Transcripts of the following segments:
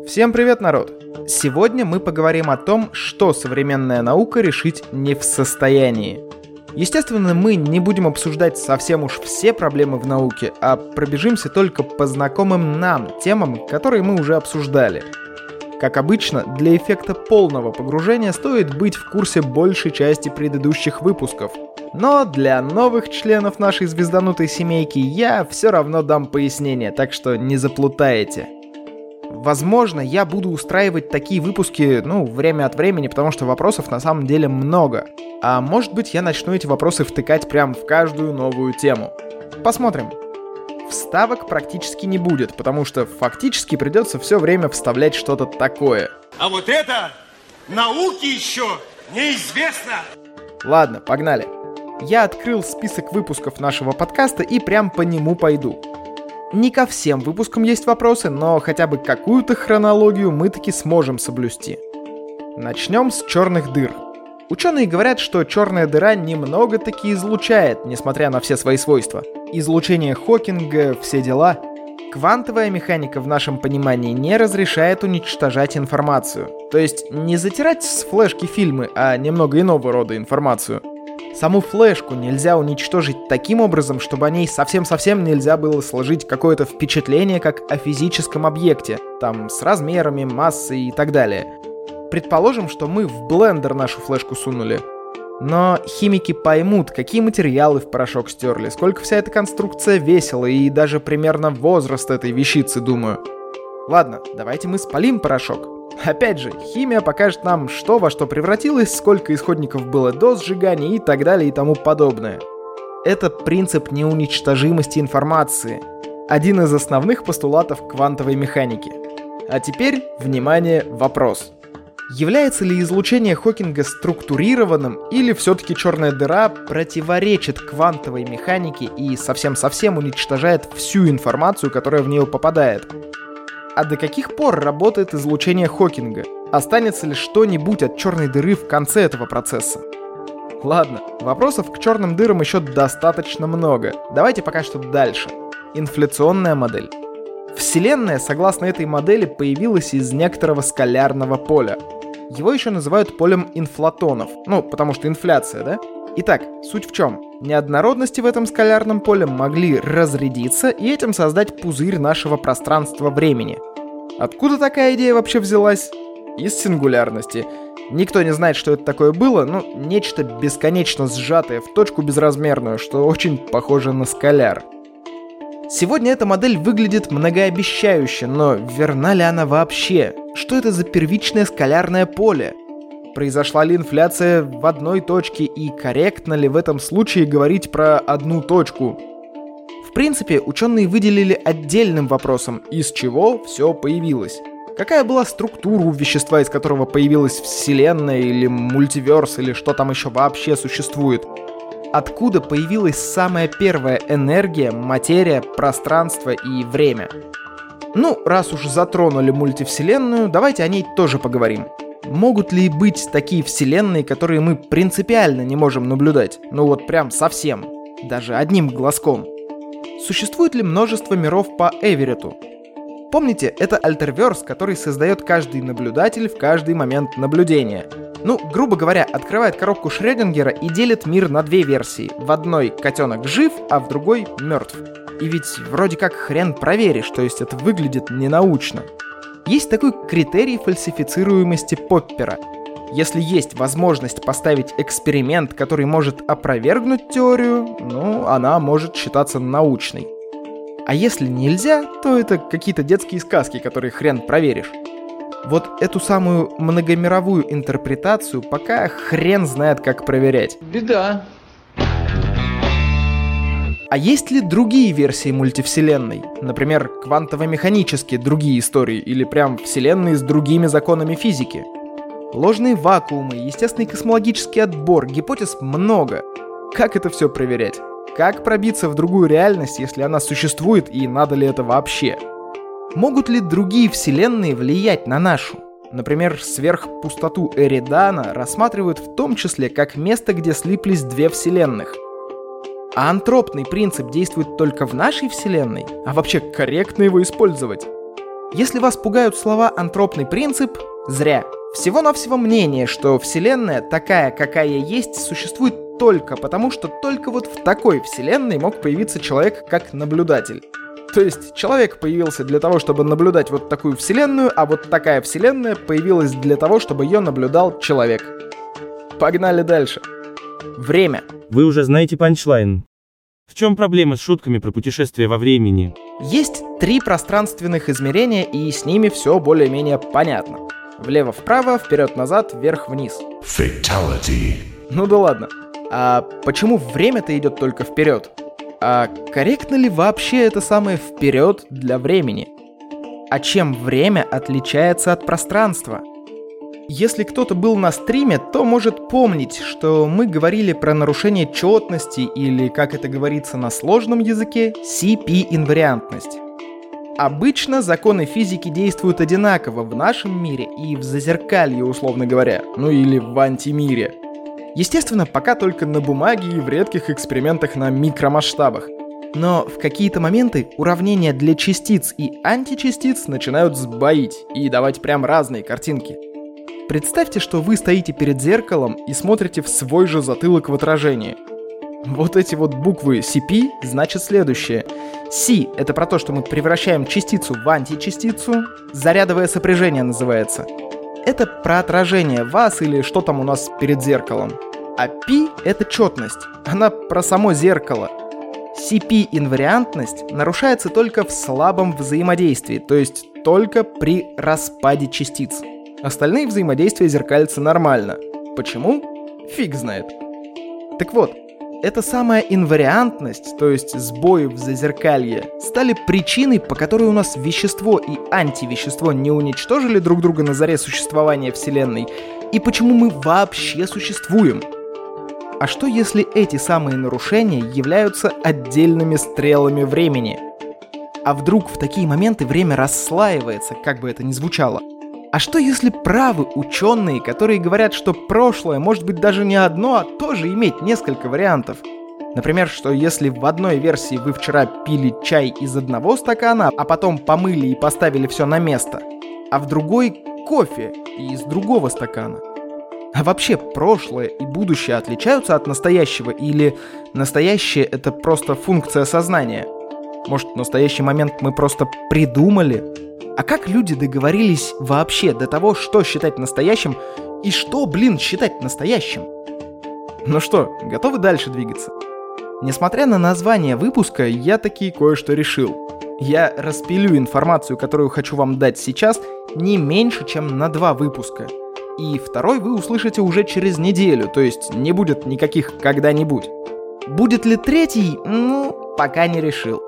Всем привет, народ! Сегодня мы поговорим о том, что современная наука решить не в состоянии. Естественно, мы не будем обсуждать совсем уж все проблемы в науке, а пробежимся только по знакомым нам темам, которые мы уже обсуждали. Как обычно, для эффекта полного погружения стоит быть в курсе большей части предыдущих выпусков. Но для новых членов нашей звезданутой семейки я все равно дам пояснение, так что не заплутаете. Возможно, я буду устраивать такие выпуски, ну, время от времени, потому что вопросов на самом деле много. А может быть, я начну эти вопросы втыкать прям в каждую новую тему. Посмотрим. Вставок практически не будет, потому что фактически придется все время вставлять что-то такое. А вот это науке еще неизвестно. Ладно, погнали. Я открыл список выпусков нашего подкаста и прям по нему пойду. Не ко всем выпускам есть вопросы, но хотя бы какую-то хронологию мы таки сможем соблюсти. Начнем с черных дыр. Ученые говорят, что черная дыра немного таки излучает, несмотря на все свои свойства. Излучение Хокинга, все дела. Квантовая механика в нашем понимании не разрешает уничтожать информацию. То есть не затирать с флешки фильмы, а немного иного рода информацию – Саму флешку нельзя уничтожить таким образом, чтобы о ней совсем-совсем нельзя было сложить какое-то впечатление как о физическом объекте, там с размерами, массой и так далее. Предположим, что мы в блендер нашу флешку сунули. Но химики поймут, какие материалы в порошок стерли, сколько вся эта конструкция весила и даже примерно возраст этой вещицы, думаю. Ладно, давайте мы спалим порошок. Опять же, химия покажет нам, что во что превратилось, сколько исходников было до сжигания и так далее и тому подобное. Это принцип неуничтожимости информации. Один из основных постулатов квантовой механики. А теперь, внимание, вопрос. Является ли излучение Хокинга структурированным или все-таки черная дыра противоречит квантовой механике и совсем-совсем уничтожает всю информацию, которая в нее попадает? А до каких пор работает излучение Хокинга? Останется ли что-нибудь от черной дыры в конце этого процесса? Ладно, вопросов к черным дырам еще достаточно много. Давайте пока что дальше. Инфляционная модель. Вселенная, согласно этой модели, появилась из некоторого скалярного поля. Его еще называют полем инфлатонов. Ну, потому что инфляция, да? Итак, суть в чем? Неоднородности в этом скалярном поле могли разрядиться и этим создать пузырь нашего пространства-времени. Откуда такая идея вообще взялась? Из сингулярности. Никто не знает, что это такое было, но нечто бесконечно сжатое в точку безразмерную, что очень похоже на скаляр. Сегодня эта модель выглядит многообещающе, но верна ли она вообще? Что это за первичное скалярное поле? Произошла ли инфляция в одной точке и корректно ли в этом случае говорить про одну точку? В принципе, ученые выделили отдельным вопросом, из чего все появилось. Какая была структура у вещества, из которого появилась Вселенная или мультиверс или что там еще вообще существует? Откуда появилась самая первая энергия, материя, пространство и время? Ну, раз уж затронули мультивселенную, давайте о ней тоже поговорим. Могут ли быть такие вселенные, которые мы принципиально не можем наблюдать? Ну вот прям совсем. Даже одним глазком. Существует ли множество миров по Эверету? Помните, это альтерверс, который создает каждый наблюдатель в каждый момент наблюдения. Ну, грубо говоря, открывает коробку Шрёдингера и делит мир на две версии. В одной котенок жив, а в другой мертв. И ведь вроде как хрен проверишь, то есть это выглядит ненаучно. Есть такой критерий фальсифицируемости Поппера. Если есть возможность поставить эксперимент, который может опровергнуть теорию, ну, она может считаться научной. А если нельзя, то это какие-то детские сказки, которые хрен проверишь. Вот эту самую многомировую интерпретацию пока хрен знает, как проверять. Беда. А есть ли другие версии мультивселенной? Например, квантово-механические другие истории или прям вселенные с другими законами физики? Ложные вакуумы, естественный космологический отбор, гипотез много. Как это все проверять? Как пробиться в другую реальность, если она существует и надо ли это вообще? Могут ли другие вселенные влиять на нашу? Например, сверхпустоту Эридана рассматривают в том числе как место, где слиплись две вселенных. А антропный принцип действует только в нашей вселенной? А вообще корректно его использовать? Если вас пугают слова «антропный принцип», зря. Всего-навсего мнение, что Вселенная такая, какая есть, существует только потому, что только вот в такой Вселенной мог появиться человек как наблюдатель. То есть человек появился для того, чтобы наблюдать вот такую Вселенную, а вот такая Вселенная появилась для того, чтобы ее наблюдал человек. Погнали дальше. Время. Вы уже знаете панчлайн. В чем проблема с шутками про путешествие во времени? Есть три пространственных измерения, и с ними все более-менее понятно. Влево-вправо, вперед-назад, вверх-вниз. Fatality. Ну да ладно. А почему время-то идет только вперед? А корректно ли вообще это самое вперед для времени? А чем время отличается от пространства? Если кто-то был на стриме, то может помнить, что мы говорили про нарушение четности или, как это говорится на сложном языке, CP-инвариантность. Обычно законы физики действуют одинаково в нашем мире и в зазеркалье, условно говоря, ну или в антимире. Естественно, пока только на бумаге и в редких экспериментах на микромасштабах. Но в какие-то моменты уравнения для частиц и античастиц начинают сбоить и давать прям разные картинки. Представьте, что вы стоите перед зеркалом и смотрите в свой же затылок в отражении – вот эти вот буквы CP значит следующее. C — это про то, что мы превращаем частицу в античастицу. Зарядовое сопряжение называется. Это про отражение вас или что там у нас перед зеркалом. А P — это четность. Она про само зеркало. CP-инвариантность нарушается только в слабом взаимодействии, то есть только при распаде частиц. Остальные взаимодействия зеркальца нормально. Почему? Фиг знает. Так вот, эта самая инвариантность, то есть сбои в зазеркалье, стали причиной, по которой у нас вещество и антивещество не уничтожили друг друга на заре существования Вселенной, и почему мы вообще существуем. А что если эти самые нарушения являются отдельными стрелами времени? А вдруг в такие моменты время расслаивается, как бы это ни звучало? А что если правы ученые, которые говорят, что прошлое может быть даже не одно, а тоже иметь несколько вариантов? Например, что если в одной версии вы вчера пили чай из одного стакана, а потом помыли и поставили все на место, а в другой кофе из другого стакана. А вообще, прошлое и будущее отличаются от настоящего или настоящее это просто функция сознания? Может, в настоящий момент мы просто придумали, а как люди договорились вообще до того, что считать настоящим и что, блин, считать настоящим? Ну что, готовы дальше двигаться? Несмотря на название выпуска, я таки кое-что решил. Я распилю информацию, которую хочу вам дать сейчас, не меньше, чем на два выпуска. И второй вы услышите уже через неделю, то есть не будет никаких когда-нибудь. Будет ли третий? Ну, пока не решил.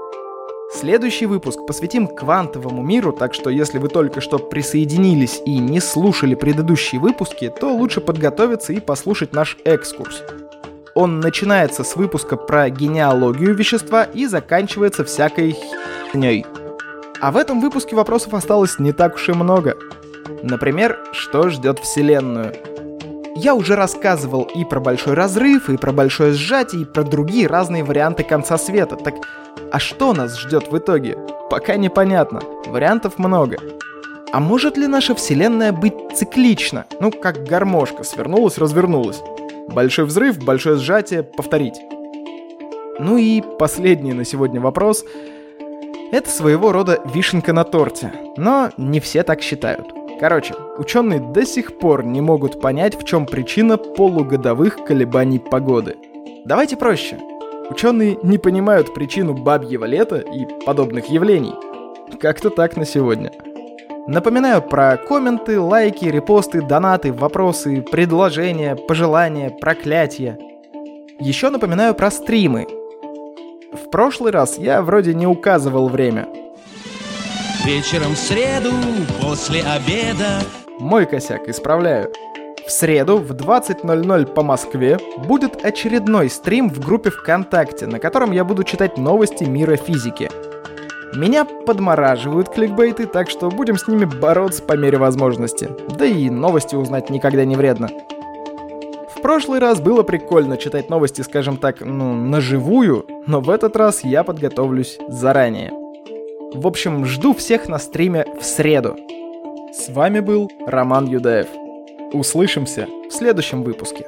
Следующий выпуск посвятим квантовому миру, так что если вы только что присоединились и не слушали предыдущие выпуски, то лучше подготовиться и послушать наш экскурс. Он начинается с выпуска про генеалогию вещества и заканчивается всякой херней. А в этом выпуске вопросов осталось не так уж и много. Например, что ждет Вселенную? Я уже рассказывал и про большой разрыв, и про большое сжатие, и про другие разные варианты конца света. Так а что нас ждет в итоге? Пока непонятно. Вариантов много. А может ли наша Вселенная быть циклична? Ну, как гармошка, свернулась, развернулась. Большой взрыв, большое сжатие, повторить. Ну и последний на сегодня вопрос. Это своего рода вишенка на торте, но не все так считают. Короче, ученые до сих пор не могут понять, в чем причина полугодовых колебаний погоды. Давайте проще. Ученые не понимают причину бабьего лета и подобных явлений. Как-то так на сегодня. Напоминаю про комменты, лайки, репосты, донаты, вопросы, предложения, пожелания, проклятия. Еще напоминаю про стримы. В прошлый раз я вроде не указывал время. Вечером в среду, после обеда Мой косяк, исправляю. В среду в 20.00 по Москве будет очередной стрим в группе ВКонтакте, на котором я буду читать новости мира физики. Меня подмораживают кликбейты, так что будем с ними бороться по мере возможности. Да и новости узнать никогда не вредно. В прошлый раз было прикольно читать новости, скажем так, ну, наживую, но в этот раз я подготовлюсь заранее. В общем, жду всех на стриме в среду. С вами был Роман Юдаев. Услышимся в следующем выпуске.